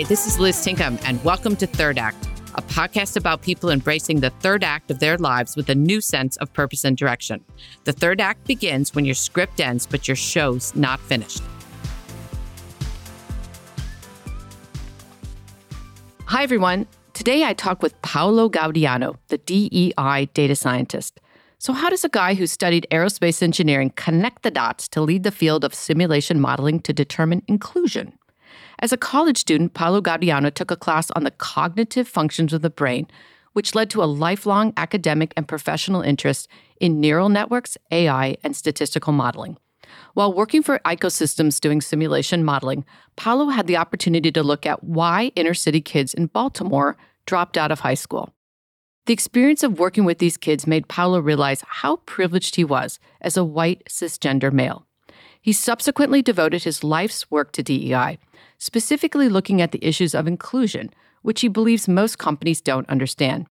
Hi, this is Liz Tinkham, and welcome to Third Act, a podcast about people embracing the third act of their lives with a new sense of purpose and direction. The third act begins when your script ends, but your show's not finished. Hi, everyone. Today I talk with Paolo Gaudiano, the DEI data scientist. So, how does a guy who studied aerospace engineering connect the dots to lead the field of simulation modeling to determine inclusion? As a college student, Paolo Gaudiano took a class on the cognitive functions of the brain, which led to a lifelong academic and professional interest in neural networks, AI, and statistical modeling. While working for Icosystems doing simulation modeling, Paolo had the opportunity to look at why inner city kids in Baltimore dropped out of high school. The experience of working with these kids made Paolo realize how privileged he was as a white cisgender male. He subsequently devoted his life's work to DEI, specifically looking at the issues of inclusion, which he believes most companies don't understand.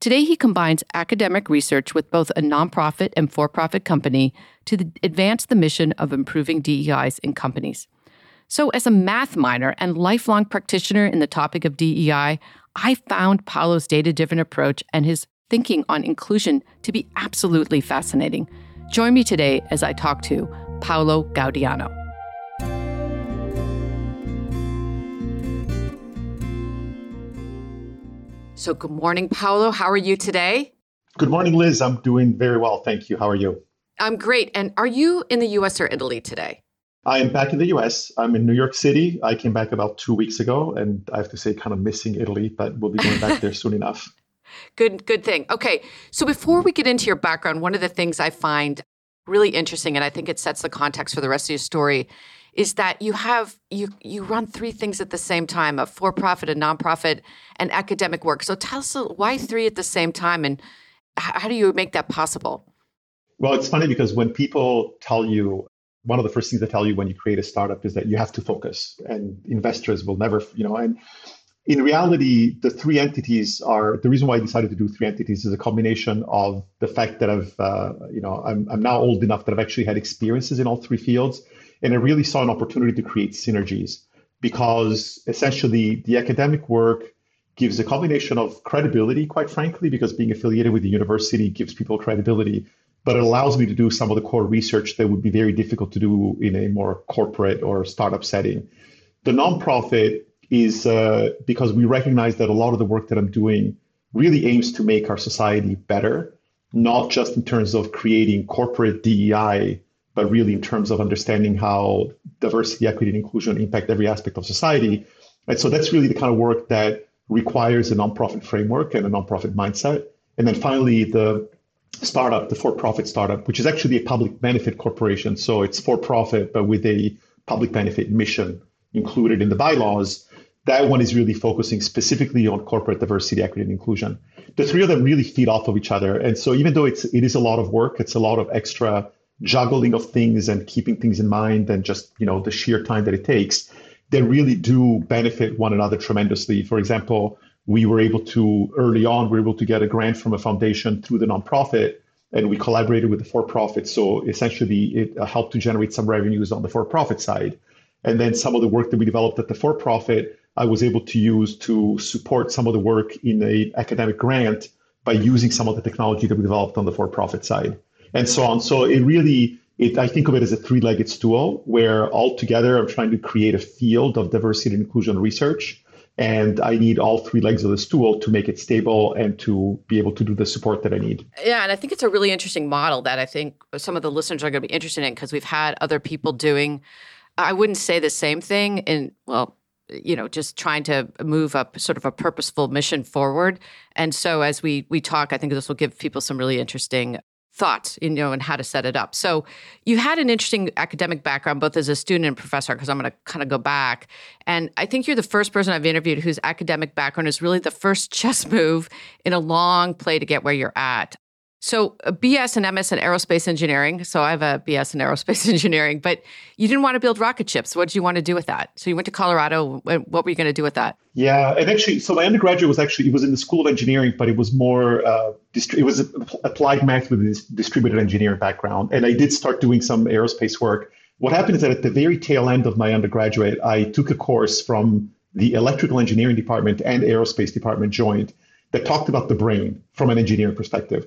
Today, he combines academic research with both a nonprofit and for profit company to advance the mission of improving DEIs in companies. So, as a math minor and lifelong practitioner in the topic of DEI, I found Paolo's data driven approach and his thinking on inclusion to be absolutely fascinating. Join me today as I talk to Paolo Gaudiano. So, good morning, Paolo. How are you today? Good morning, Liz. I'm doing very well. Thank you. How are you? I'm great. And are you in the US or Italy today? I am back in the US. I'm in New York City. I came back about two weeks ago, and I have to say, kind of missing Italy, but we'll be going back there soon enough. Good, good thing. Okay. So before we get into your background, one of the things I find really interesting, and I think it sets the context for the rest of your story, is that you have you you run three things at the same time: a for-profit, a nonprofit, and academic work. So tell us why three at the same time, and how do you make that possible? Well, it's funny because when people tell you one of the first things they tell you when you create a startup is that you have to focus and investors will never you know and in reality the three entities are the reason why i decided to do three entities is a combination of the fact that i've uh, you know I'm, I'm now old enough that i've actually had experiences in all three fields and i really saw an opportunity to create synergies because essentially the academic work gives a combination of credibility quite frankly because being affiliated with the university gives people credibility but it allows me to do some of the core research that would be very difficult to do in a more corporate or startup setting. The nonprofit is uh, because we recognize that a lot of the work that I'm doing really aims to make our society better, not just in terms of creating corporate DEI, but really in terms of understanding how diversity, equity, and inclusion impact every aspect of society. And so that's really the kind of work that requires a nonprofit framework and a nonprofit mindset. And then finally, the startup, the for-profit startup, which is actually a public benefit corporation. So it's for-profit, but with a public benefit mission included in the bylaws. That one is really focusing specifically on corporate diversity, equity, and inclusion. The three of them really feed off of each other. And so even though it's it is a lot of work, it's a lot of extra juggling of things and keeping things in mind and just, you know, the sheer time that it takes, they really do benefit one another tremendously. For example, we were able to early on we were able to get a grant from a foundation through the nonprofit and we collaborated with the for-profit so essentially it helped to generate some revenues on the for-profit side and then some of the work that we developed at the for-profit i was able to use to support some of the work in a academic grant by using some of the technology that we developed on the for-profit side and so on so it really it, I think of it as a three-legged stool where all together I'm trying to create a field of diversity and inclusion research and I need all three legs of the stool to make it stable and to be able to do the support that I need. Yeah, and I think it's a really interesting model that I think some of the listeners are going to be interested in because we've had other people doing. I wouldn't say the same thing in well, you know, just trying to move up sort of a purposeful mission forward. And so as we we talk, I think this will give people some really interesting thoughts, you know, and how to set it up. So you had an interesting academic background, both as a student and professor, because I'm going to kind of go back. And I think you're the first person I've interviewed whose academic background is really the first chess move in a long play to get where you're at. So a BS and MS in aerospace engineering. So I have a BS in aerospace engineering, but you didn't want to build rocket ships. What did you want to do with that? So you went to Colorado. What were you going to do with that? Yeah, and actually, so my undergraduate was actually it was in the School of Engineering, but it was more uh, it was applied math with a distributed engineering background, and I did start doing some aerospace work. What happened is that at the very tail end of my undergraduate, I took a course from the electrical engineering department and aerospace department joint that talked about the brain from an engineering perspective.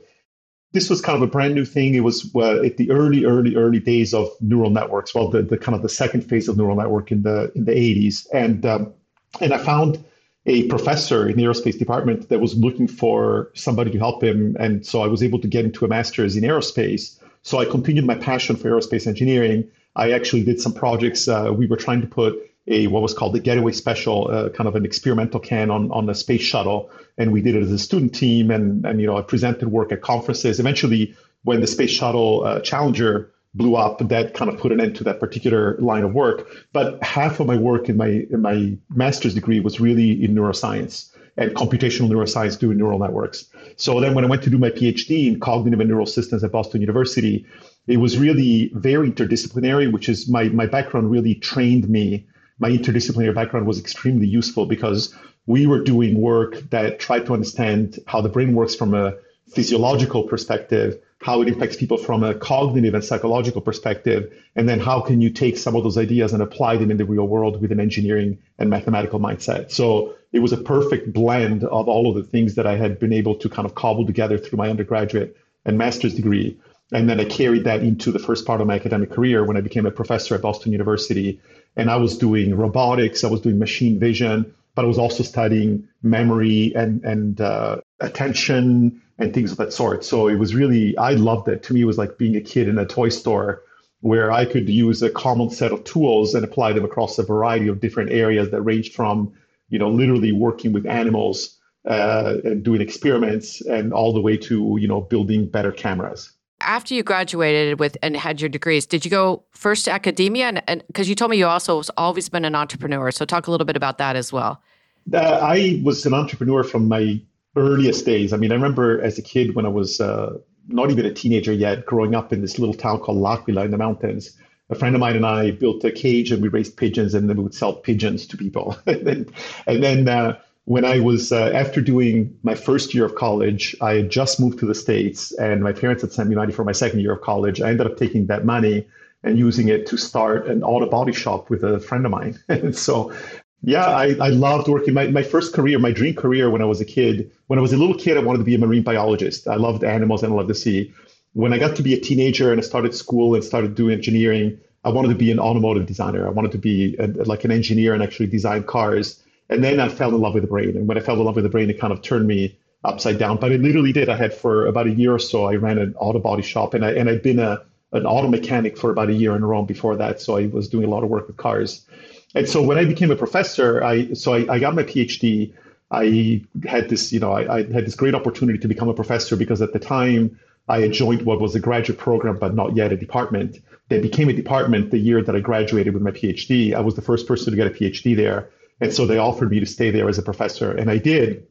This was kind of a brand new thing. It was uh, at the early, early, early days of neural networks. Well, the, the kind of the second phase of neural network in the in the 80s, and um, and I found a professor in the aerospace department that was looking for somebody to help him, and so I was able to get into a master's in aerospace. So I continued my passion for aerospace engineering. I actually did some projects. Uh, we were trying to put a what was called the Getaway Special, uh, kind of an experimental can on on a space shuttle, and we did it as a student team. And and you know, I presented work at conferences. Eventually, when the space shuttle uh, Challenger blew up, that kind of put an end to that particular line of work. But half of my work in my in my master's degree was really in neuroscience and computational neuroscience doing neural networks. So then when I went to do my PhD in cognitive and neural systems at Boston University, it was really very interdisciplinary, which is my, my background really trained me my interdisciplinary background was extremely useful because we were doing work that tried to understand how the brain works from a physiological perspective, how it impacts people from a cognitive and psychological perspective, and then how can you take some of those ideas and apply them in the real world with an engineering and mathematical mindset. So it was a perfect blend of all of the things that I had been able to kind of cobble together through my undergraduate and master's degree. And then I carried that into the first part of my academic career when I became a professor at Boston University and I was doing robotics, I was doing machine vision, but I was also studying memory and and uh, attention and things of that sort. So it was really I loved it. To me, it was like being a kid in a toy store where I could use a common set of tools and apply them across a variety of different areas that ranged from you know literally working with animals uh, and doing experiments and all the way to you know building better cameras after you graduated with and had your degrees, did you go first to academia? And because you told me you also have always been an entrepreneur, so talk a little bit about that as well. Uh, I was an entrepreneur from my earliest days. I mean, I remember as a kid when I was uh, not even a teenager yet, growing up in this little town called L'Aquila in the mountains. A friend of mine and I built a cage and we raised pigeons, and then we would sell pigeons to people. and then, and then uh, when I was uh, after doing my first year of college, I had just moved to the states, and my parents had sent me money for my second year of college. I ended up taking that money and using it to start an auto body shop with a friend of mine. and so, yeah, I, I loved working. My, my first career, my dream career when I was a kid, when I was a little kid, I wanted to be a marine biologist. I loved animals and I loved the sea. When I got to be a teenager and I started school and started doing engineering, I wanted to be an automotive designer. I wanted to be a, like an engineer and actually design cars. And then I fell in love with the brain. And when I fell in love with the brain, it kind of turned me upside down. But it literally did. I had for about a year or so, I ran an auto body shop and I and I'd been a an auto mechanic for about a year in Rome before that. So I was doing a lot of work with cars. And so when I became a professor, I so I, I got my PhD. I had this, you know, I, I had this great opportunity to become a professor because at the time I had joined what was a graduate program, but not yet a department. That became a department the year that I graduated with my PhD. I was the first person to get a PhD there. And so they offered me to stay there as a professor, and I did.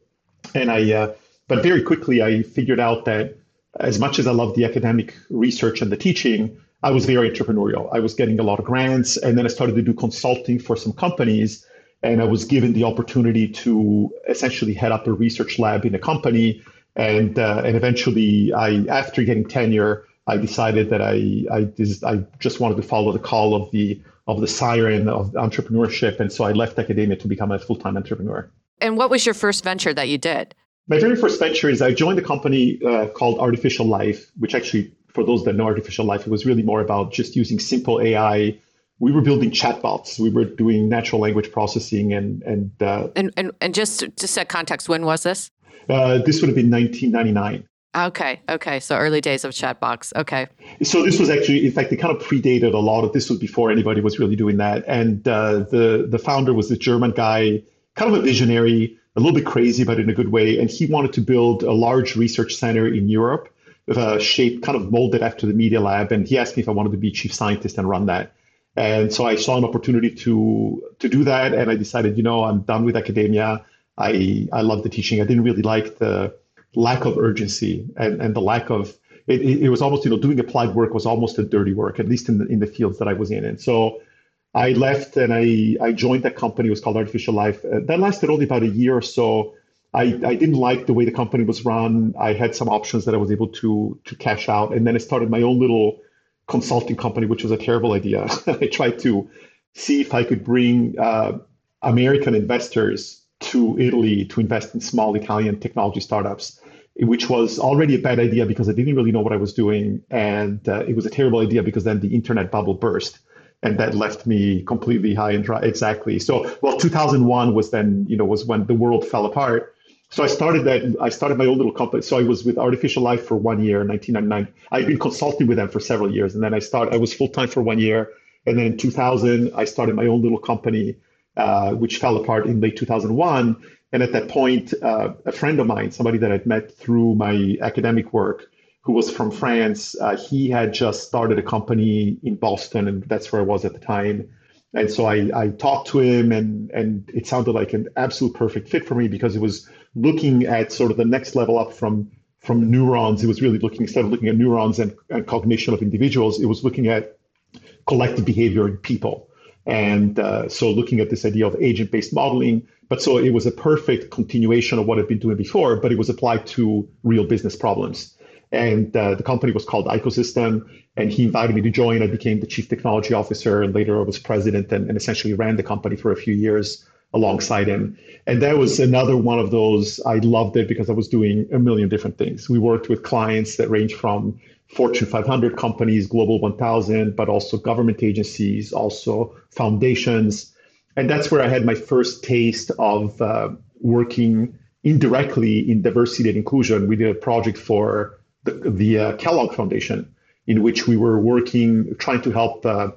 And I, uh, but very quickly, I figured out that as much as I loved the academic research and the teaching, I was very entrepreneurial. I was getting a lot of grants, and then I started to do consulting for some companies. And I was given the opportunity to essentially head up a research lab in a company. And uh, and eventually, I after getting tenure, I decided that I I just, I just wanted to follow the call of the of the siren of entrepreneurship. And so I left academia to become a full time entrepreneur. And what was your first venture that you did? My very first venture is I joined a company uh, called Artificial Life, which actually, for those that know Artificial Life, it was really more about just using simple AI. We were building chatbots. We were doing natural language processing and and uh, and, and and just to set context, when was this? Uh, this would have been 1999. Okay. Okay. So early days of Chatbots. Okay. So this was actually, in fact, it kind of predated a lot of this was before anybody was really doing that. And uh, the the founder was a German guy, kind of a visionary, a little bit crazy, but in a good way. And he wanted to build a large research center in Europe, uh, shaped kind of molded after the Media Lab. And he asked me if I wanted to be chief scientist and run that. And so I saw an opportunity to to do that, and I decided, you know, I'm done with academia. I I love the teaching. I didn't really like the lack of urgency and, and the lack of it, it, was almost you know doing applied work was almost a dirty work at least in the in the fields that I was in. And so I left and I I joined that company it was called Artificial Life uh, that lasted only about a year or so. I, I didn't like the way the company was run. I had some options that I was able to to cash out. And then I started my own little consulting company which was a terrible idea. I tried to see if I could bring uh, American investors to Italy to invest in small Italian technology startups, which was already a bad idea because I didn't really know what I was doing. And uh, it was a terrible idea because then the internet bubble burst and that left me completely high and dry. Exactly. So, well, 2001 was then, you know, was when the world fell apart. So I started that. I started my own little company. So I was with Artificial Life for one year, 1999. I'd been consulting with them for several years, and then I started. I was full time for one year, and then in 2000, I started my own little company, uh, which fell apart in late 2001. And at that point, uh, a friend of mine, somebody that I'd met through my academic work, who was from France, uh, he had just started a company in Boston, and that's where I was at the time. And so I, I talked to him, and and it sounded like an absolute perfect fit for me because it was looking at sort of the next level up from from neurons. It was really looking instead of looking at neurons and, and cognition of individuals, it was looking at collective behavior in people. And uh, so looking at this idea of agent-based modeling, but so it was a perfect continuation of what I've been doing before, but it was applied to real business problems. And uh, the company was called Icosystem, and he invited me to join. I became the chief technology officer, and later I was president, and, and essentially ran the company for a few years alongside him. And that was another one of those. I loved it because I was doing a million different things. We worked with clients that range from Fortune 500 companies, Global 1000, but also government agencies, also foundations. And that's where I had my first taste of uh, working indirectly in diversity and inclusion. We did a project for the, the uh, Kellogg Foundation, in which we were working, trying to help uh,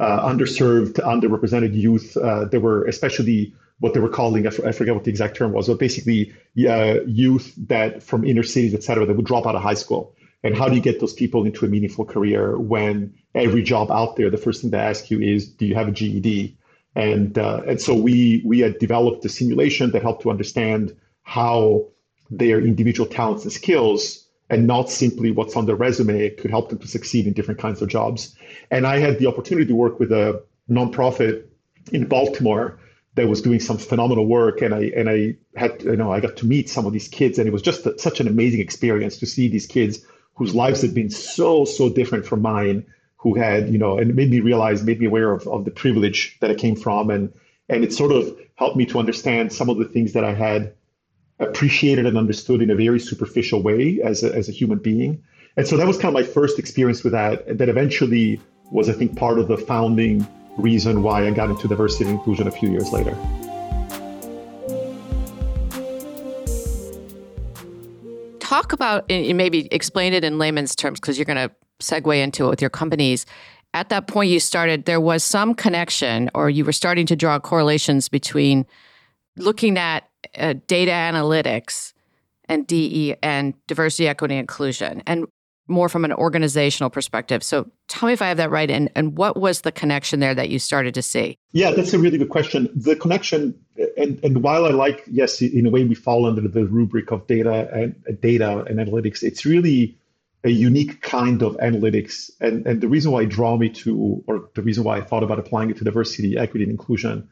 uh, underserved, underrepresented youth. Uh, there were especially what they were calling, I forget what the exact term was, but basically uh, youth that from inner cities, et cetera, that would drop out of high school. And how do you get those people into a meaningful career when every job out there, the first thing they ask you is, do you have a GED? And uh, and so we we had developed a simulation that helped to understand how their individual talents and skills and not simply what's on their resume could help them to succeed in different kinds of jobs. And I had the opportunity to work with a nonprofit in Baltimore that was doing some phenomenal work and I and I had you know I got to meet some of these kids and it was just a, such an amazing experience to see these kids whose lives had been so so different from mine who had you know and made me realize made me aware of, of the privilege that I came from and and it sort of helped me to understand some of the things that I had appreciated and understood in a very superficial way as a, as a human being. And so that was kind of my first experience with that. That eventually was, I think, part of the founding reason why I got into diversity and inclusion a few years later. Talk about, and maybe explain it in layman's terms, because you're going to segue into it with your companies. At that point, you started, there was some connection, or you were starting to draw correlations between looking at uh, data analytics and DE and diversity, equity, inclusion, and more from an organizational perspective. So tell me if I have that right. And, and what was the connection there that you started to see? Yeah, that's a really good question. The connection, and, and while I like, yes, in a way we fall under the rubric of data and uh, data and analytics, it's really a unique kind of analytics. And, and the reason why it draw me to, or the reason why I thought about applying it to diversity, equity, and inclusion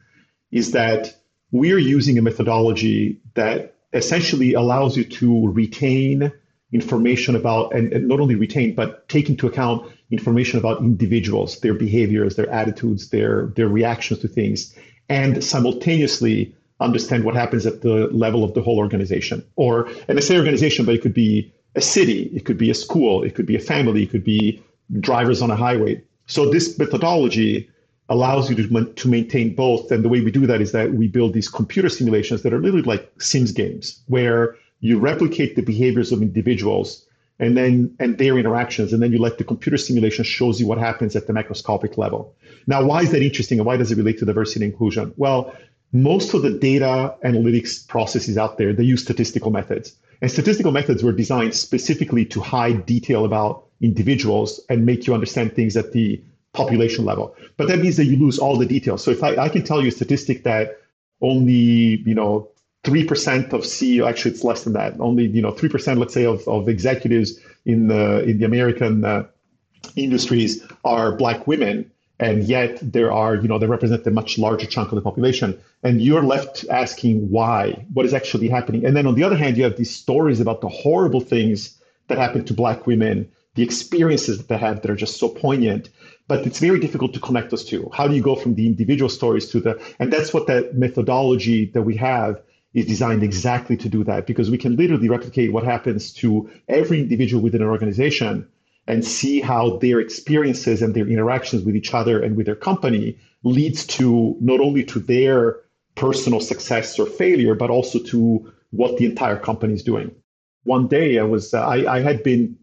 is that we are using a methodology that essentially allows you to retain information about, and, and, not only retain, but take into account information about individuals, their behaviors, their attitudes, their, their reactions to things, and simultaneously understand what happens at the level of the whole organization. Or, and I say organization, but it could be a city, it could be a school, it could be a family, it could be drivers on a highway. So this methodology allows you to, to maintain both. And the way we do that is that we build these computer simulations that are literally like Sims games, where you replicate the behaviors of individuals and then and their interactions, and then you let the computer simulation shows you what happens at the macroscopic level. Now, why is that interesting, and why does it relate to diversity and inclusion? Well, most of the data analytics processes out there they use statistical methods, and statistical methods were designed specifically to hide detail about individuals and make you understand things at the population level. But that means that you lose all the details. So if I, I can tell you a statistic that only, you know, 3% of CEO, actually it's less than that, only, you know, 3%, let's say, of, of executives in the, in the American uh, industries are black women. And yet there are, you know, they represent a much larger chunk of the population. And you're left asking why, what is actually happening. And then on the other hand, you have these stories about the horrible things that happen to black women the experiences that they have that are just so poignant. But it's very difficult to connect those two. How do you go from the individual stories to the, and that's what that methodology that we have is designed exactly to do that because we can literally replicate what happens to every individual within an organization and see how their experiences and their interactions with each other and with their company leads to not only to their personal success or failure, but also to what the entire company is doing. One day I was, uh, I, I had been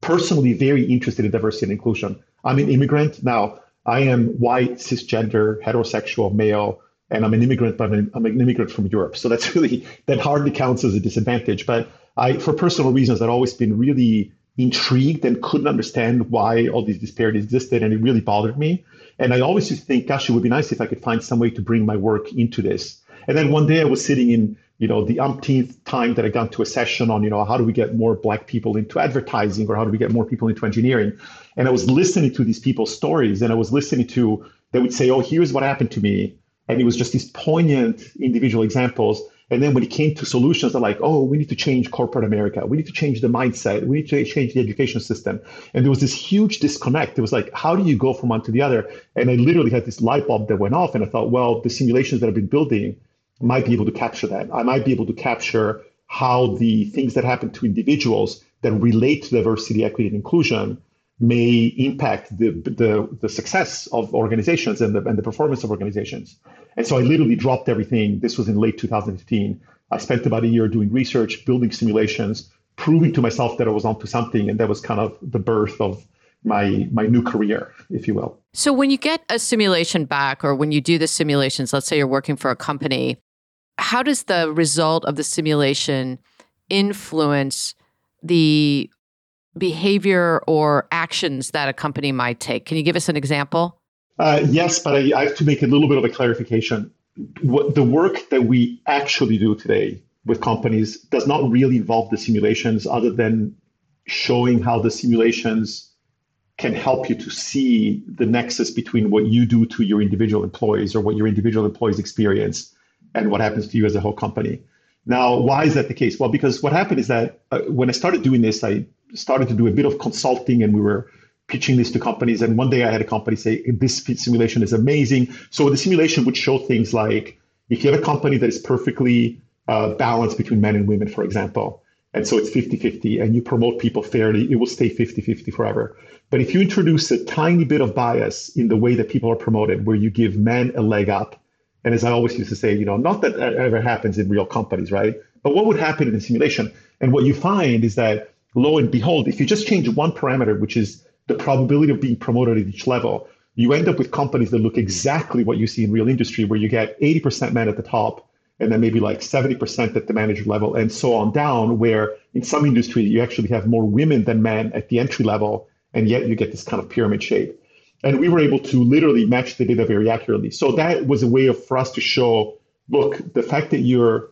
personally very interested in diversity and inclusion. I'm an immigrant now. I am white, cisgender, heterosexual, male, and I'm an immigrant, but I'm an immigrant from Europe. So that's really that hardly counts as a disadvantage. But I, for personal reasons, I've always been really intrigued and couldn't understand why all these disparities existed, and it really bothered me. And I always used to think, gosh, it would be nice if I could find some way to bring my work into this. And then one day I was sitting in, you know, the umpteenth time that I got to a session on, you know, how do we get more black people into advertising or how do we get more people into engineering? And I was listening to these people's stories and I was listening to, they would say, oh, here's what happened to me. And it was just these poignant individual examples. And then when it came to solutions, they're like, oh, we need to change corporate America. We need to change the mindset. We need to change the education system. And there was this huge disconnect. It was like, how do you go from one to the other? And I literally had this light bulb that went off. And I thought, well, the simulations that I've been building might be able to capture that. I might be able to capture how the things that happen to individuals that relate to diversity, equity, and inclusion may impact the, the, the success of organizations and the, and the performance of organizations. And so I literally dropped everything. This was in late 2015. I spent about a year doing research, building simulations, proving to myself that I was onto something. And that was kind of the birth of my my new career, if you will. So when you get a simulation back or when you do the simulations, let's say you're working for a company, how does the result of the simulation influence the behavior or actions that a company might take. Can you give us an example? Uh, yes, but I, I, have to make a little bit of a clarification. What, the work that we actually do today with companies does not really involve the simulations, other than showing how the simulations can help you to see the nexus between what you do to your individual employees or what your individual employees experience and what happens to you as a whole company. Now, why is that the case? Well, because what happened is that uh, when I started doing this, I started to do a bit of consulting and we were pitching this to companies. And one day I had a company say, this simulation is amazing. So the simulation would show things like if you have a company that is perfectly uh, balanced between men and women, for example, and so it's 50 50, and you promote people fairly, it will stay 50 50 forever. But if you introduce a tiny bit of bias in the way that people are promoted, where you give men a leg up, and as I always used to say, you know, not that that ever happens in real companies, right? But what would happen in a simulation? And what you find is that lo and behold, if you just change one parameter, which is the probability of being promoted at each level, you end up with companies that look exactly what you see in real industry, where you get 80% men at the top, and then maybe like 70% at the manager level, and so on down, where in some industry you actually have more women than men at the entry level, and yet you get this kind of pyramid shape. And we were able to literally match the data very accurately. So that was a way of, for us to show, look, the fact that you're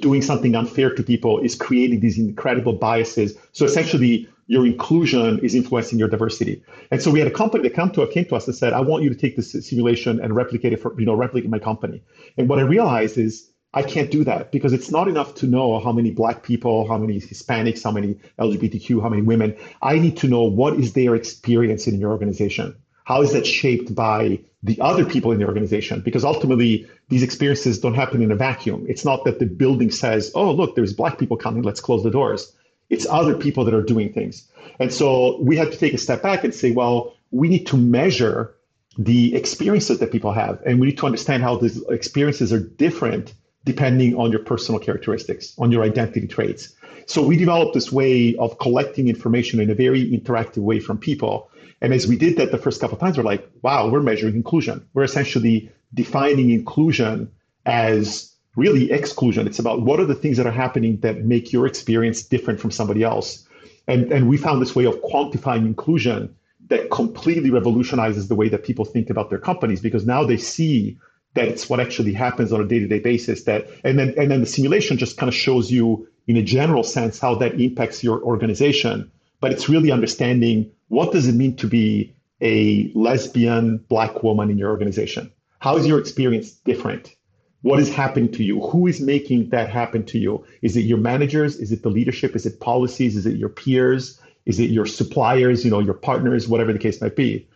doing something unfair to people is creating these incredible biases. So essentially, your inclusion is influencing your diversity. And so we had a company that come to came to us and said, "I want you to take this simulation and replicate it for you know replicate my company." And what I realized is I can't do that because it's not enough to know how many black people, how many Hispanics, how many LGBTQ, how many women. I need to know what is their experience in your organization. How is that shaped by the other people in the organization? Because ultimately, these experiences don't happen in a vacuum. It's not that the building says, oh, look, there's black people coming, let's close the doors. It's other people that are doing things. And so we had to take a step back and say, well, we need to measure the experiences that people have. And we need to understand how these experiences are different depending on your personal characteristics, on your identity traits. So we developed this way of collecting information in a very interactive way from people and as we did that the first couple of times, we're like, wow, we're measuring inclusion. We're essentially defining inclusion as really exclusion. It's about what are the things that are happening that make your experience different from somebody else. And, and we found this way of quantifying inclusion that completely revolutionizes the way that people think about their companies because now they see that it's what actually happens on a day-to-day basis that and then and then the simulation just kind of shows you in a general sense how that impacts your organization but it's really understanding what does it mean to be a lesbian black woman in your organization? How is your experience different? What is happening to you? Who is making that happen to you? Is it your managers? Is it the leadership? Is it policies? Is it your peers? Is it your suppliers, you know, your partners, whatever the case might be?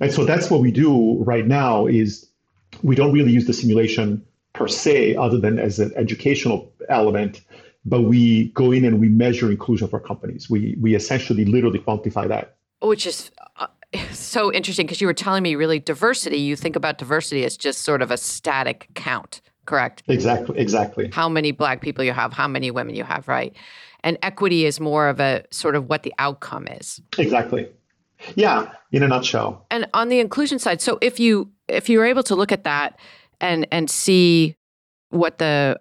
And so that's what we do right now is we don't really use the simulation per se, other than as an educational element, but we go in and we measure inclusion for companies. We we essentially literally quantify that. Which is uh, so interesting because you were telling me really diversity. You think about diversity as just sort of a static count, correct? Exactly. Exactly. How many black people you have, how many women you have, right? And equity is more of a sort of what the outcome is. Exactly. Yeah, in a nutshell. And on the inclusion side, so if you if you're able to look at that and and see what the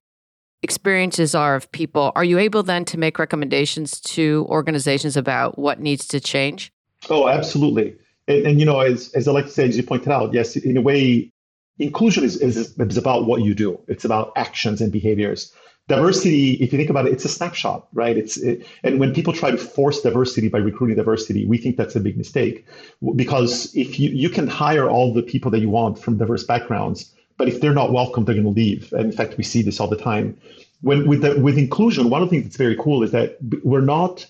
experiences are of people, are you able then to make recommendations to organizations about what needs to change? Oh, absolutely. And, and you know, as as I like to say, as you pointed out, yes, in a way, inclusion is, is is about what you do. It's about actions and behaviors diversity if you think about it it's a snapshot right it's it, and when people try to force diversity by recruiting diversity we think that's a big mistake because if you you can hire all the people that you want from diverse backgrounds but if they're not welcome they're going to leave. And in fact we see this all the time. When with the, with inclusion one of the things that's very cool is that we're not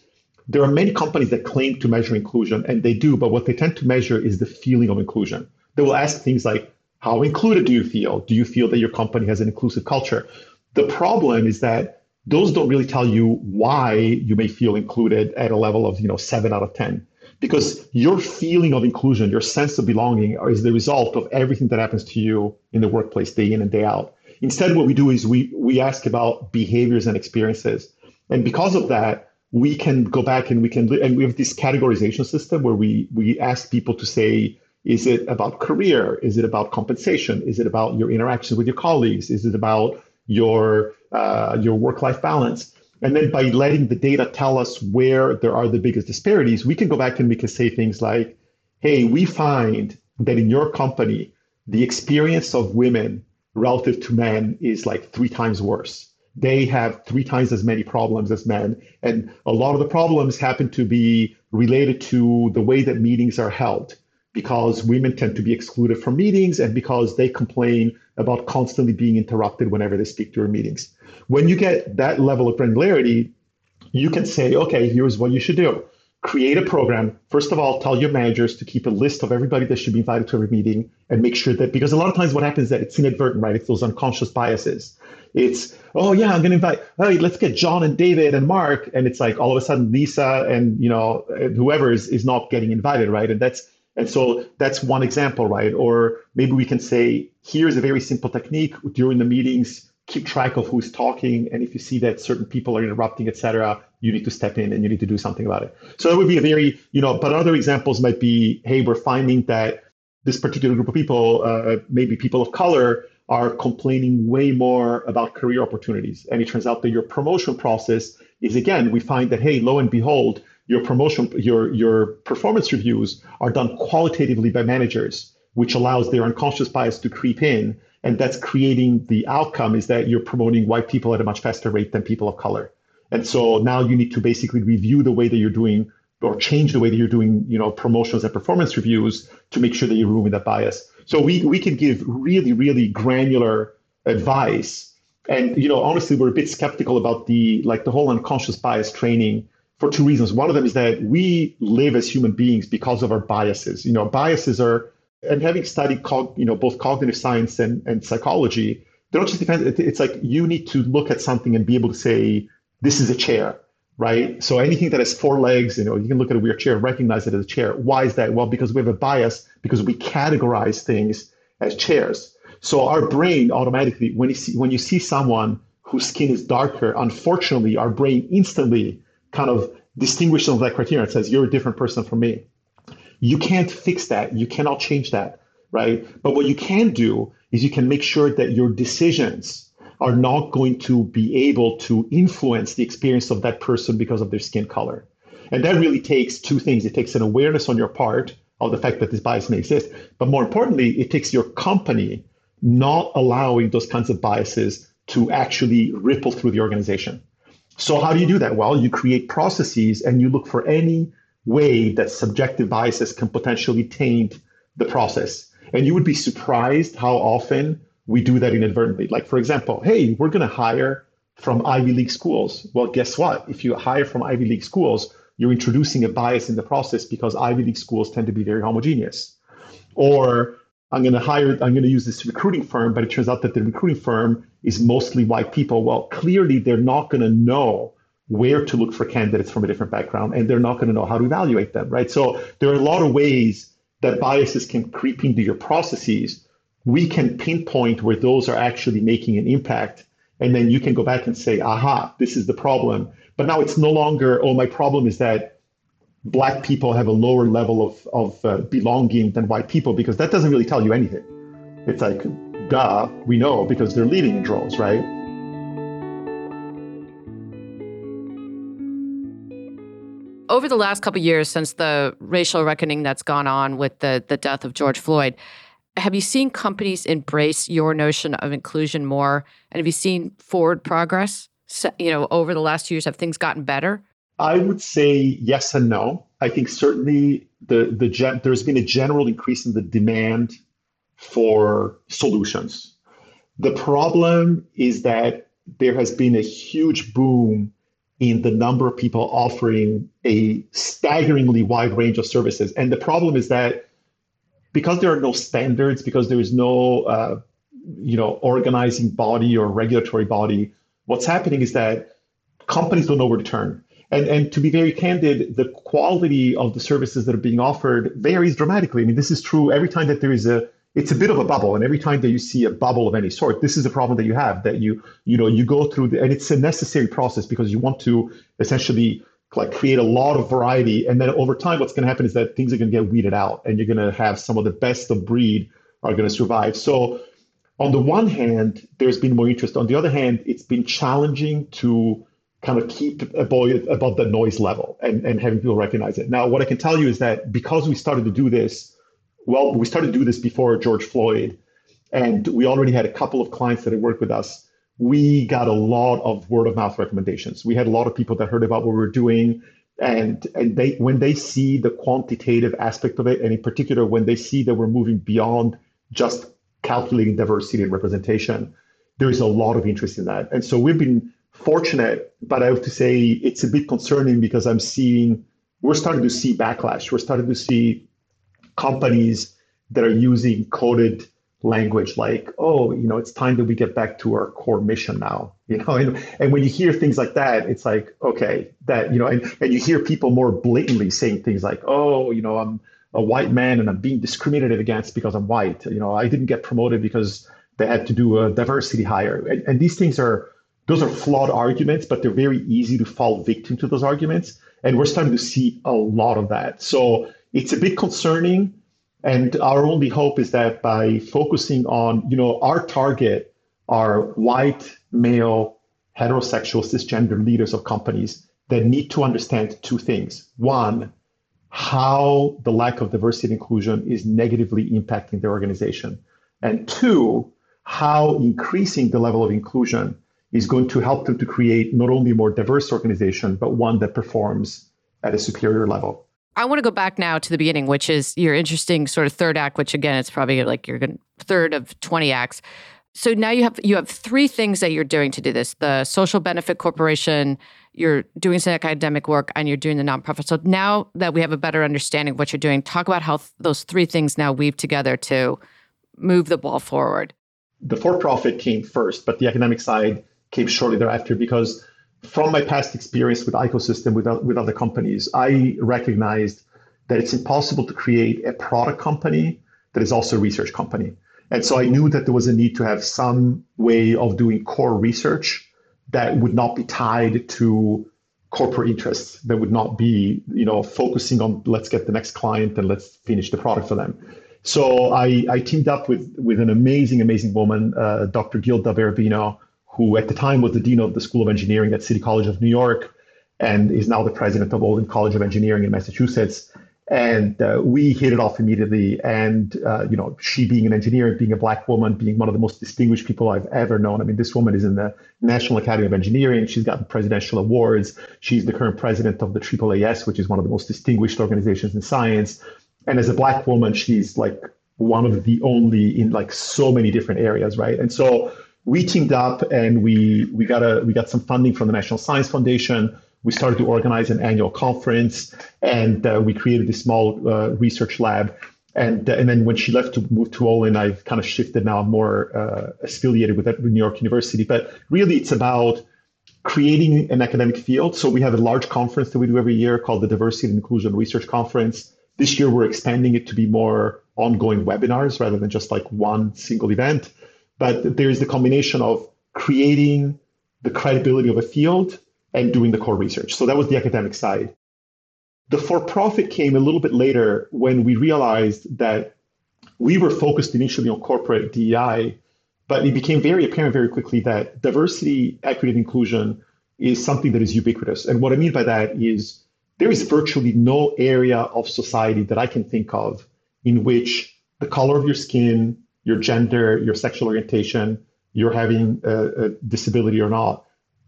there are many companies that claim to measure inclusion and they do but what they tend to measure is the feeling of inclusion. They will ask things like how included do you feel? Do you feel that your company has an inclusive culture? The problem is that those don't really tell you why you may feel included at a level of you know seven out of ten because your feeling of inclusion your sense of belonging is the result of everything that happens to you in the workplace day in and day out. Instead what we do is we we ask about behaviors and experiences. And because of that we can go back and we can and we have this categorization system where we we ask people to say is it about career? Is it about compensation? Is it about your interactions with your colleagues? Is it about your uh, your work life balance. And then by letting the data tell us where there are the biggest disparities, we can go back and we can say things like, hey, we find that in your company, the experience of women relative to men is like three times worse. They have three times as many problems as men. And a lot of the problems happen to be related to the way that meetings are held because women tend to be excluded from meetings and because they complain about constantly being interrupted whenever they speak during meetings. When you get that level of granularity, you can say, okay, here's what you should do. Create a program. First of all, tell your managers to keep a list of everybody that should be invited to every meeting and make sure that, because a lot of times what happens is that it's inadvertent, right? It's those unconscious biases. It's, oh yeah, I'm going to invite, hey, let's get John and David and Mark. And it's like all of a sudden Lisa and, you know, whoever is, is not getting invited, right? And that's, and so that's one example, right? Or maybe we can say, here's a very simple technique during the meetings, keep track of who's talking. And if you see that certain people are interrupting, et cetera, you need to step in and you need to do something about it. So that would be a very, you know, but other examples might be, hey, we're finding that this particular group of people, uh, maybe people of color, are complaining way more about career opportunities. And it turns out that your promotion process is, again, we find that, hey, lo and behold, your promotion, your, your performance reviews are done qualitatively by managers, which allows their unconscious bias to creep in. And that's creating the outcome is that you're promoting white people at a much faster rate than people of color. And so now you need to basically review the way that you're doing or change the way that you're doing, you know, promotions and performance reviews to make sure that you're removing that bias. So we we can give really, really granular advice. And you know, honestly, we're a bit skeptical about the like the whole unconscious bias training for two reasons. One of them is that we live as human beings because of our biases. You know, biases are, and having studied, cog, you know, both cognitive science and, and psychology, they don't just depend. It's like you need to look at something and be able to say, this is a chair, right? So anything that has four legs, you know, you can look at a weird chair recognize it as a chair. Why is that? Well, because we have a bias because we categorize things as chairs. So our brain automatically, when you see when you see someone whose skin is darker, unfortunately, our brain instantly kind of distinguishes on that criteria and says you're a different person from me. You can't fix that. You cannot change that, right? But what you can do is you can make sure that your decisions are not going to be able to influence the experience of that person because of their skin color. And that really takes two things. It takes an awareness on your part of the fact that this bias may exist, but more importantly, it takes your company not allowing those kinds of biases to actually ripple through the organization. So how do you do that? Well, you create processes and you look for any way that subjective biases can potentially taint the process. And you would be surprised how often we do that inadvertently. Like, for example, hey, we're going to hire from Ivy League schools. Well, guess what? If you hire from Ivy League schools, you're introducing a bias in the process because Ivy League schools tend to be very homogeneous. Or I'm going to hire, I'm going to use this recruiting firm, but it turns out that the recruiting firm is mostly white people. Well, clearly they're not going to know where to look for candidates from a different background and they're not going to know how to evaluate them, right? So there are a lot of ways that biases can creep into your processes. We can pinpoint where those are actually making an impact. And then you can go back and say, aha, this is the problem. But now it's no longer, oh, my problem is that black people have a lower level of, of uh, belonging than white people, because that doesn't really tell you anything. It's like, duh, we know because they're leading in droves, right? over the last couple years since the racial reckoning that's gone on with the the death of George Floyd, have you seen companies embrace your notion of inclusion more? And have you seen forward progress? So, you know, over the last few years, have things gotten better? I would say yes and no. I think certainly the the gen- there's been a general increase in the demand for solutions. The problem is that there has been a huge boom in the number of people offering a staggeringly wide range of services. And the problem is that because there are no standards, because there is no uh, you know organizing body or regulatory body, what's happening is that companies don't know where to turn. And, and to be very candid, the quality of the services that are being offered varies dramatically. I mean, this is true every time that there is a it's a bit of a bubble and every time that you see a bubble of any sort this is a problem that you have that you you know you go through the, and it's a necessary process because you want to essentially like create a lot of variety and then over time what's going to happen is that things are going to get weeded out and you're going to have some of the best of breed are going to survive so on the one hand there's been more interest on the other hand it's been challenging to kind of keep above, above the noise level and, and having people recognize it now what i can tell you is that because we started to do this well, we started to do this before George Floyd, and we already had a couple of clients that had worked with us. We got a lot of word of mouth recommendations. We had a lot of people that heard about what we were doing, and and they when they see the quantitative aspect of it, and in particular when they see that we're moving beyond just calculating diversity and representation, there is a lot of interest in that. And so we've been fortunate, but I have to say it's a bit concerning because I'm seeing we're starting to see backlash. We're starting to see companies that are using coded language like oh you know it's time that we get back to our core mission now you know? And, and when you hear things like that it's like okay that you know and, and you hear people more blatantly saying things like oh you know i'm a white man and i'm being discriminated against because i'm white. You know i didn't get promoted because they had to do a diversity hire. And, and these things are those are flawed arguments but they're very easy to fall victim to those arguments and we're starting to see a lot of that so it's a bit concerning. And our only hope is that by focusing on, you know, our target are white, male, heterosexual, cisgender leaders of companies that need to understand two things. One, how the lack of diversity and inclusion is negatively impacting their organization. And two, how increasing the level of inclusion is going to help them to create not only a more diverse organization, but one that performs at a superior level. I want to go back now to the beginning, which is your interesting sort of third act, which again, it's probably like your third of 20 acts. So now you have you have three things that you're doing to do this: the social benefit corporation, you're doing some academic work, and you're doing the nonprofit. So now that we have a better understanding of what you're doing, talk about how th- those three things now weave together to move the ball forward. The for-profit came first, but the academic side came shortly thereafter because from my past experience with Icosystem with, with other companies, I recognized that it's impossible to create a product company that is also a research company. And so I knew that there was a need to have some way of doing core research that would not be tied to corporate interests, that would not be, you know, focusing on let's get the next client and let's finish the product for them. So I, I teamed up with with an amazing, amazing woman, uh, Dr. Gilda Barabino, who at the time was the dean of the School of Engineering at City College of New York and is now the president of Olin College of Engineering in Massachusetts. And uh, we hit it off immediately. And, uh, you know, she being an engineer, being a black woman, being one of the most distinguished people I've ever known. I mean, this woman is in the National Academy of Engineering. She's gotten presidential awards. She's the current president of the AAAS, which is one of the most distinguished organizations in science. And as a black woman, she's like one of the only in like so many different areas, right? And so we teamed up and we we got a we got some funding from the National Science Foundation. we started to organize an annual conference, and uh, we created a small uh, research lab. And, uh, and then when she left to move to Olin, I've kind of shifted now. I'm more uh, affiliated with New York University. But really, it's about creating an academic field. So we have a large conference that we do every year called the Diversity and Inclusion Research Conference. This year, we're expanding it to be more ongoing webinars rather than just like one single event. But there's the combination of creating the credibility of a field and doing the core research. So that was the academic side. The for profit came a little bit later when we realized that we were focused initially on corporate DEI but it became very apparent very quickly that diversity, equity, and inclusion is something that is ubiquitous. And what I mean by that is there is virtually no area of society that I can think of in which the color of your skin, your gender, your sexual orientation, you're having a, a disability or not,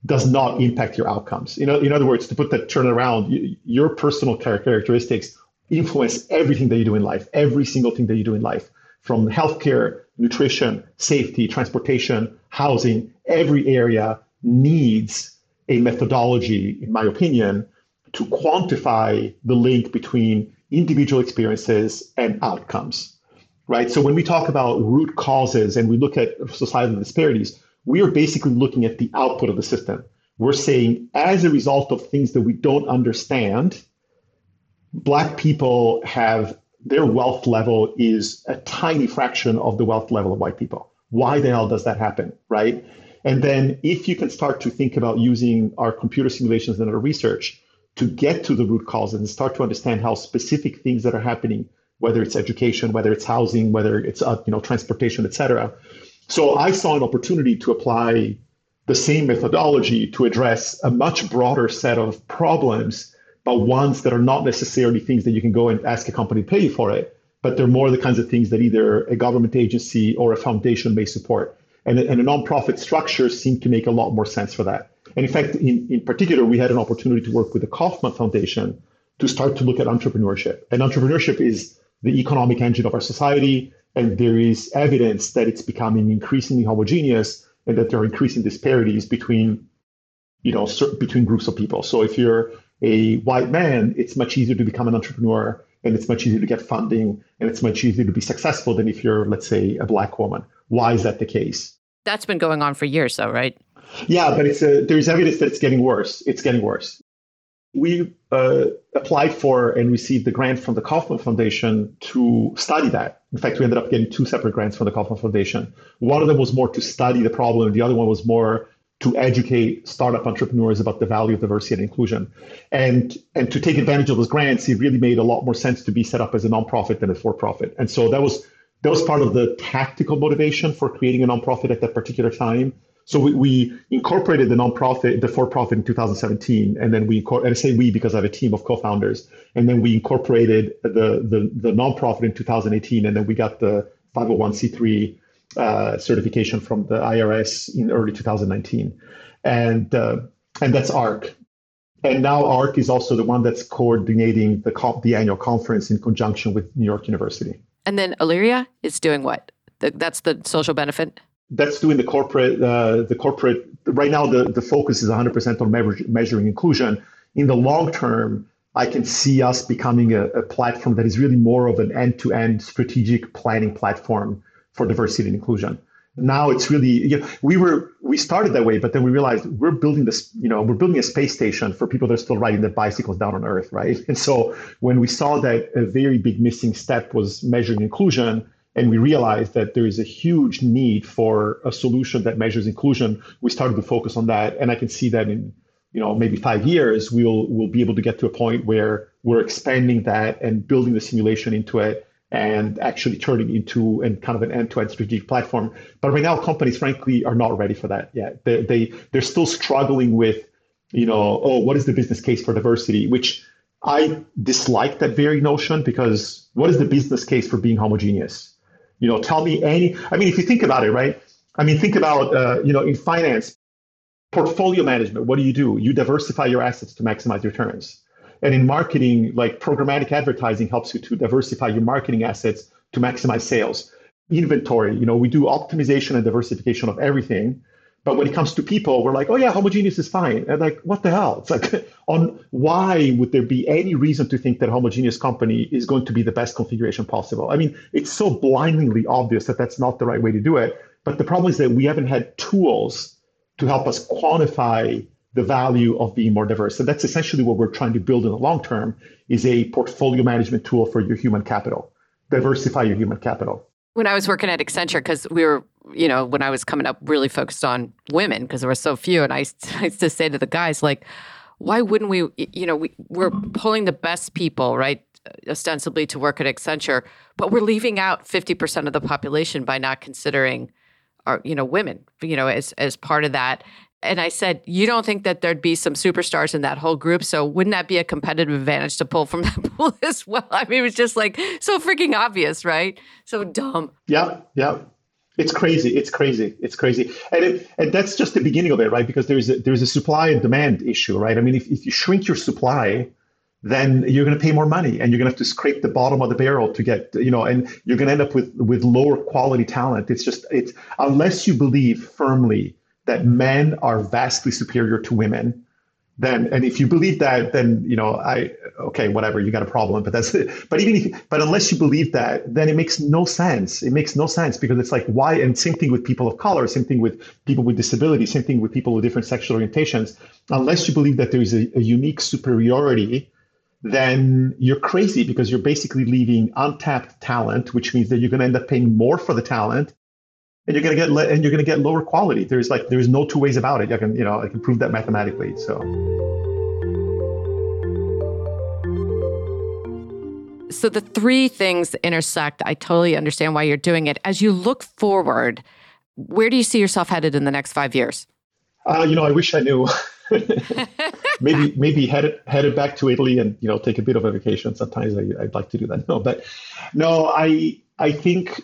does not impact your outcomes. You know, in other words, to put that turn around, your personal characteristics influence everything that you do in life, every single thing that you do in life, from healthcare nutrition, safety, transportation, housing, every area needs a methodology, in my opinion, to quantify the link between individual experiences and outcomes. Right. So when we talk about root causes and we look at societal disparities, we are basically looking at the output of the system. We're saying, as a result of things that we don't understand, Black people have their wealth level is a tiny fraction of the wealth level of white people. Why the hell does that happen, right? And then if you can start to think about using our computer simulations and our research to get to the root causes and start to understand how specific things that are happening, whether it's education, whether it's housing, whether it's uh, you know transportation, et cetera. So I saw an opportunity to apply the same methodology to address a much broader set of problems but ones that are not necessarily things that you can go and ask a company to pay you for it, but they're more the kinds of things that either a government agency or a foundation may support. And, and a nonprofit structure seemed to make a lot more sense for that. And in fact, in, in particular, we had an opportunity to work with the Kauffman Foundation to start to look at entrepreneurship. And entrepreneurship is the economic engine of our society. And there is evidence that it's becoming increasingly homogeneous and that there are increasing disparities between, you know, between groups of people. So if you're a white man, it's much easier to become an entrepreneur and it's much easier to get funding and it's much easier to be successful than if you're, let's say, a black woman. Why is that the case? That's been going on for years, though, right? Yeah, but it's a, there's evidence that it's getting worse. It's getting worse. We uh, applied for and received the grant from the Kauffman Foundation to study that. In fact, we ended up getting two separate grants from the Kauffman Foundation. One of them was more to study the problem, the other one was more to educate startup entrepreneurs about the value of diversity and inclusion. And, and to take advantage of those grants, it really made a lot more sense to be set up as a nonprofit than a for-profit. And so that was that was part of the tactical motivation for creating a nonprofit at that particular time. So we, we incorporated the nonprofit, the for-profit in 2017, and then we and I say we because I have a team of co-founders, and then we incorporated the the, the nonprofit in 2018, and then we got the 501c3 uh, certification from the IRS in early 2019, and uh, and that's ARC. And now ARC is also the one that's coordinating the co- the annual conference in conjunction with New York University. And then Aleria is doing what? The, that's the social benefit. That's doing the corporate uh, the corporate. Right now, the the focus is 100% on measure, measuring inclusion. In the long term, I can see us becoming a, a platform that is really more of an end-to-end strategic planning platform for diversity and inclusion. Now it's really, you know, we were, we started that way, but then we realized we're building this, you know, we're building a space station for people that are still riding their bicycles down on Earth, right? And so when we saw that a very big missing step was measuring inclusion, and we realized that there is a huge need for a solution that measures inclusion, we started to focus on that. And I can see that in, you know, maybe five years, we'll we'll be able to get to a point where we're expanding that and building the simulation into it and actually turning into and kind of an end-to-end strategic platform. But right now, companies, frankly, are not ready for that yet. They, they they're still struggling with, you know, oh, what is the business case for diversity? Which I dislike that very notion because what is the business case for being homogeneous? You know, tell me any. I mean, if you think about it, right? I mean, think about uh, you know, in finance, portfolio management. What do you do? You diversify your assets to maximize returns. And in marketing, like programmatic advertising helps you to diversify your marketing assets to maximize sales. Inventory, you know, we do optimization and diversification of everything. But when it comes to people, we're like, oh yeah, homogeneous is fine. And like, what the hell? It's like, on why would there be any reason to think that a homogeneous company is going to be the best configuration possible? I mean, it's so blindingly obvious that that's not the right way to do it. But the problem is that we haven't had tools to help us quantify the value of being more diverse. And that's essentially what we're trying to build in the long term is a portfolio management tool for your human capital. Diversify your human capital. When I was working at Accenture, because we were, you know, when I was coming up, really focused on women because there were so few, and I, I used to say to the guys, like, why wouldn't we, you know, we, we're pulling the best people, right, ostensibly to work at Accenture, but we're leaving out 50% of the population by not considering our, you know, women, you know, as, as part of that. And I said, You don't think that there'd be some superstars in that whole group? So wouldn't that be a competitive advantage to pull from that pool as well? I mean, it was just like so freaking obvious, right? So dumb. Yeah, yeah. It's crazy. It's crazy. It's crazy. And, it, and that's just the beginning of it, right? Because there's a, there's a supply and demand issue, right? I mean, if, if you shrink your supply, then you're going to pay more money and you're going to have to scrape the bottom of the barrel to get, you know, and you're going to end up with, with lower quality talent. It's just, it's unless you believe firmly that men are vastly superior to women, then and if you believe that, then you know I okay whatever you got a problem. But that's it. But even if but unless you believe that, then it makes no sense. It makes no sense because it's like why and same thing with people of color, same thing with people with disabilities, same thing with people with different sexual orientations. Unless you believe that there is a, a unique superiority then you're crazy because you're basically leaving untapped talent, which means that you're going to end up paying more for the talent and you're going to get and you're going to get lower quality. There's like there's no two ways about it. I can you know I can prove that mathematically. So. So the three things intersect. I totally understand why you're doing it. As you look forward, where do you see yourself headed in the next five years? Uh, you know, I wish I knew. maybe maybe headed headed back to Italy and you know take a bit of a vacation. Sometimes I, would like to do that. No, but no, I I think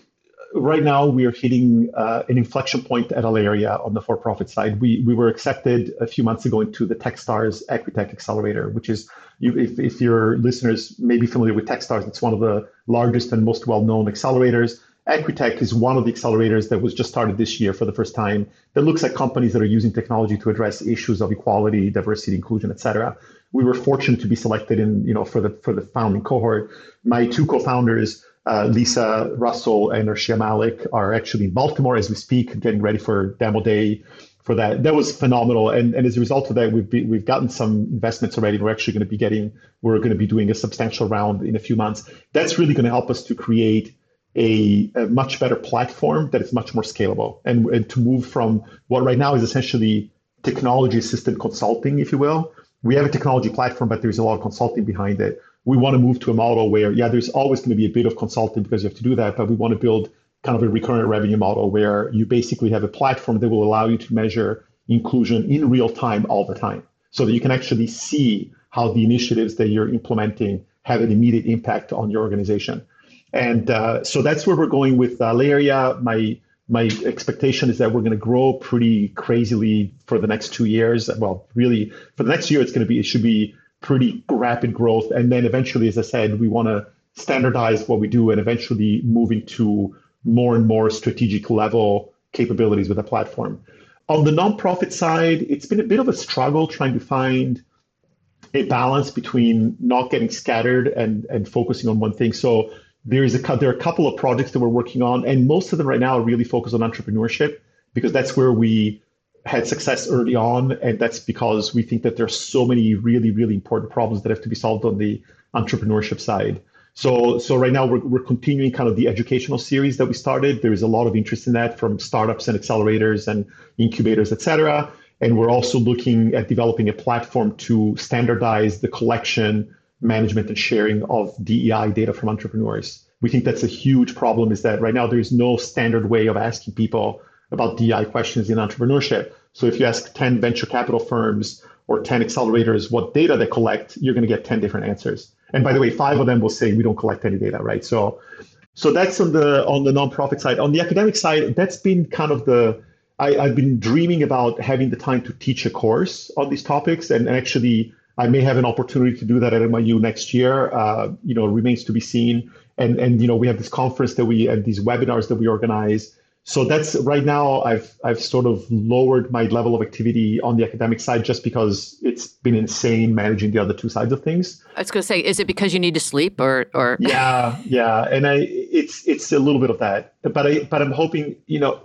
right now we are hitting uh, an inflection point at Aleria on the for-profit side. We we were accepted a few months ago into the TechStars Equitech Accelerator, which is you, if if your listeners may be familiar with TechStars, it's one of the largest and most well-known accelerators. Equitech is one of the accelerators that was just started this year for the first time that looks at companies that are using technology to address issues of equality, diversity, inclusion, et cetera. We were fortunate to be selected in, you know, for the for the founding cohort. My two co-founders uh, Lisa Russell and Arshia Malik are actually in Baltimore as we speak, getting ready for demo day for that. That was phenomenal. And, and as a result of that, we've, be, we've gotten some investments already. We're actually going to be getting, we're going to be doing a substantial round in a few months. That's really going to help us to create a, a much better platform that is much more scalable and, and to move from what right now is essentially technology assisted consulting, if you will. We have a technology platform, but there's a lot of consulting behind it we want to move to a model where, yeah, there's always going to be a bit of consulting because you have to do that, but we want to build kind of a recurrent revenue model where you basically have a platform that will allow you to measure inclusion in real time all the time so that you can actually see how the initiatives that you're implementing have an immediate impact on your organization. And uh, so that's where we're going with uh, Aleria. My my expectation is that we're going to grow pretty crazily for the next two years. Well, really, for the next year, it's going to be it should be pretty rapid growth. And then eventually, as I said, we want to standardize what we do and eventually move into more and more strategic level capabilities with the platform. On the nonprofit side, it's been a bit of a struggle trying to find a balance between not getting scattered and, and focusing on one thing. So there's a there are a couple of projects that we're working on, and most of them right now are really focused on entrepreneurship because that's where we had success early on, and that's because we think that there's so many really, really important problems that have to be solved on the entrepreneurship side. So, so right now we're, we're continuing kind of the educational series that we started. There is a lot of interest in that from startups and accelerators and incubators, et cetera. And we're also looking at developing a platform to standardize the collection, management, and sharing of DEI data from entrepreneurs. We think that's a huge problem is that right now there's no standard way of asking people about DI questions in entrepreneurship. So if you ask 10 venture capital firms or 10 accelerators what data they collect, you're going to get 10 different answers. And by the way, five of them will say we don't collect any data, right? So so that's on the on the nonprofit side. On the academic side, that's been kind of the I, I've been dreaming about having the time to teach a course on these topics, and actually I may have an opportunity to do that at NYU next year. Uh, you know, remains to be seen. And and you know, we have this conference that we and these webinars that we organize so that's right now I've I've sort of lowered my level of activity on the academic side just because it's been insane managing the other two sides of things. I was going to say, is it because you need to sleep or or? yeah, yeah, and I it's it's a little bit of that, but I but I'm hoping you know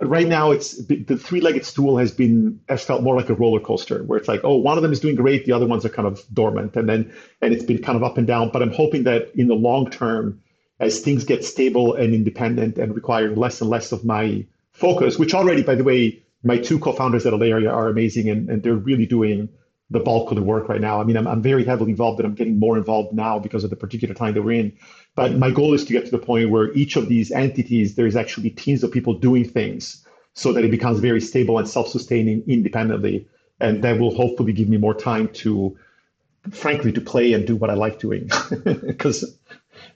right now it's the three-legged stool has been has felt more like a roller coaster where it's like oh one of them is doing great the other ones are kind of dormant and then and it's been kind of up and down but i'm hoping that in the long term as things get stable and independent and require less and less of my focus, which already, by the way, my two co-founders at Aleria are amazing and, and they're really doing the bulk of the work right now. I mean, I'm, I'm very heavily involved and I'm getting more involved now because of the particular time that we're in. But my goal is to get to the point where each of these entities, there's actually teams of people doing things so that it becomes very stable and self-sustaining independently. And that will hopefully give me more time to, frankly, to play and do what I like doing. Because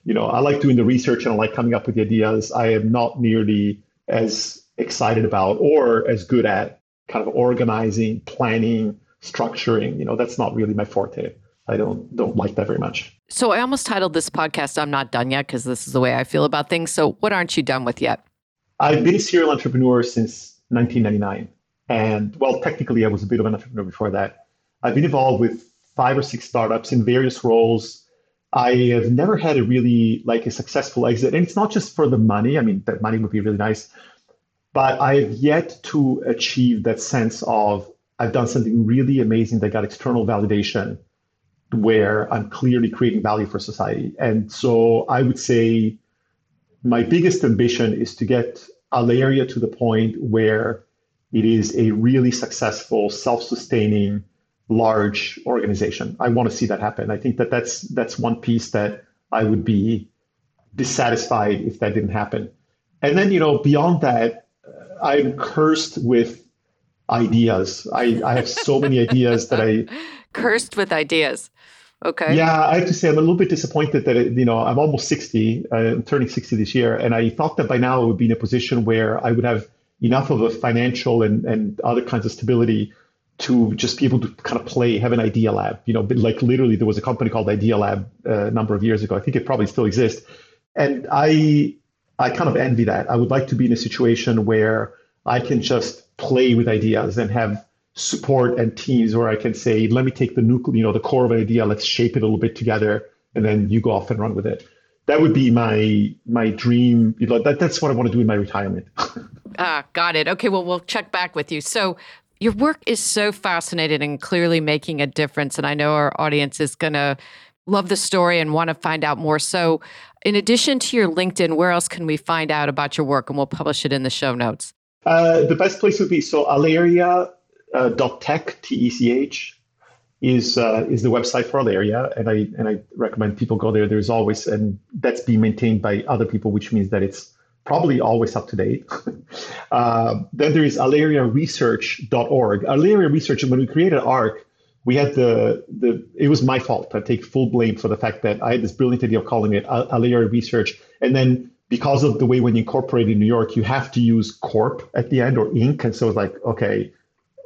you know, I like doing the research and I like coming up with the ideas. I am not nearly as excited about or as good at kind of organizing, planning, structuring. You know, that's not really my forte. I don't don't like that very much. So I almost titled this podcast "I'm Not Done Yet" because this is the way I feel about things. So what aren't you done with yet? I've been a serial entrepreneur since 1999, and well, technically, I was a bit of an entrepreneur before that. I've been involved with five or six startups in various roles I have never had a really like a successful exit. And it's not just for the money. I mean, that money would be really nice, but I have yet to achieve that sense of I've done something really amazing that got external validation where I'm clearly creating value for society. And so I would say my biggest ambition is to get Aleria to the point where it is a really successful, self-sustaining, large organization. I want to see that happen. I think that that's that's one piece that I would be dissatisfied if that didn't happen. And then you know beyond that, uh, I'm cursed with ideas. I, I have so many ideas that I cursed with ideas. Okay. Yeah, I have to say I'm a little bit disappointed that it, you know I'm almost 60. Uh, I'm turning 60 this year, and I thought that by now I would be in a position where I would have enough of a financial and and other kinds of stability to just be able to kind of play, have an idea lab. You know, like literally there was a company called Idea Lab uh, a number of years ago. I think it probably still exists. And I I kind of envy that. I would like to be in a situation where I can just play with ideas and have support and teams where I can say, let me take the nucleus, you know, the core of an idea, let's shape it a little bit together, and then you go off and run with it. That would be my my dream. You know, that, that's what I want to do in my retirement. ah, got it. Okay, well, we'll check back with you. So your work is so fascinating and clearly making a difference. And I know our audience is going to love the story and want to find out more. So, in addition to your LinkedIn, where else can we find out about your work? And we'll publish it in the show notes. Uh, the best place would be so aleria uh, .tech, is uh, is the website for Aleria, and I and I recommend people go there. There's always and that's being maintained by other people, which means that it's probably always up to date. uh, then there is aleriaresearch.org. Aleria Research, when we created ARC, we had the, the, it was my fault. I take full blame for the fact that I had this brilliant idea of calling it Aleria Research. And then because of the way when you incorporate in New York, you have to use corp at the end or inc. And so it's like, okay,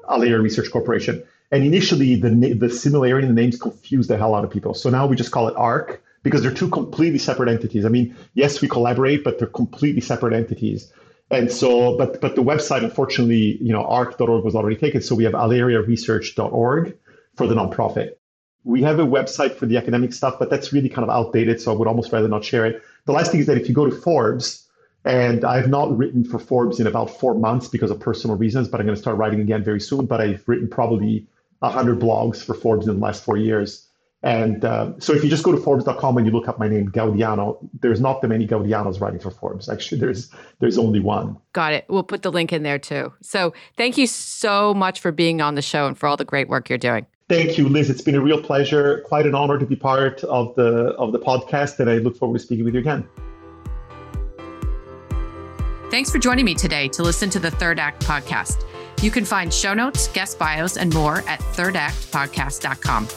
Aleria Research Corporation. And initially, the, the similarity in the names confused the hell out of people. So now we just call it ARC because they're two completely separate entities. I mean, yes, we collaborate, but they're completely separate entities. And so, but but the website, unfortunately, you know, arc.org was already taken. So we have aleriaresearch.org for the nonprofit. We have a website for the academic stuff, but that's really kind of outdated. So I would almost rather not share it. The last thing is that if you go to Forbes, and I've not written for Forbes in about four months because of personal reasons, but I'm going to start writing again very soon. But I've written probably 100 blogs for Forbes in the last four years. And uh, so if you just go to Forbes.com and you look up my name, Gaudiano, there's not that many Gaudianos writing for Forbes. Actually, there's there's only one. Got it. We'll put the link in there too. So thank you so much for being on the show and for all the great work you're doing. Thank you, Liz. It's been a real pleasure. Quite an honor to be part of the of the podcast, and I look forward to speaking with you again. Thanks for joining me today to listen to the Third Act podcast. You can find show notes, guest bios, and more at thirdactpodcast.com.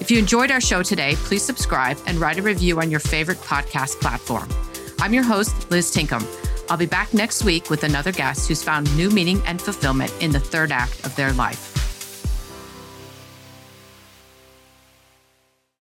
If you enjoyed our show today, please subscribe and write a review on your favorite podcast platform. I'm your host, Liz Tinkham. I'll be back next week with another guest who's found new meaning and fulfillment in the third act of their life.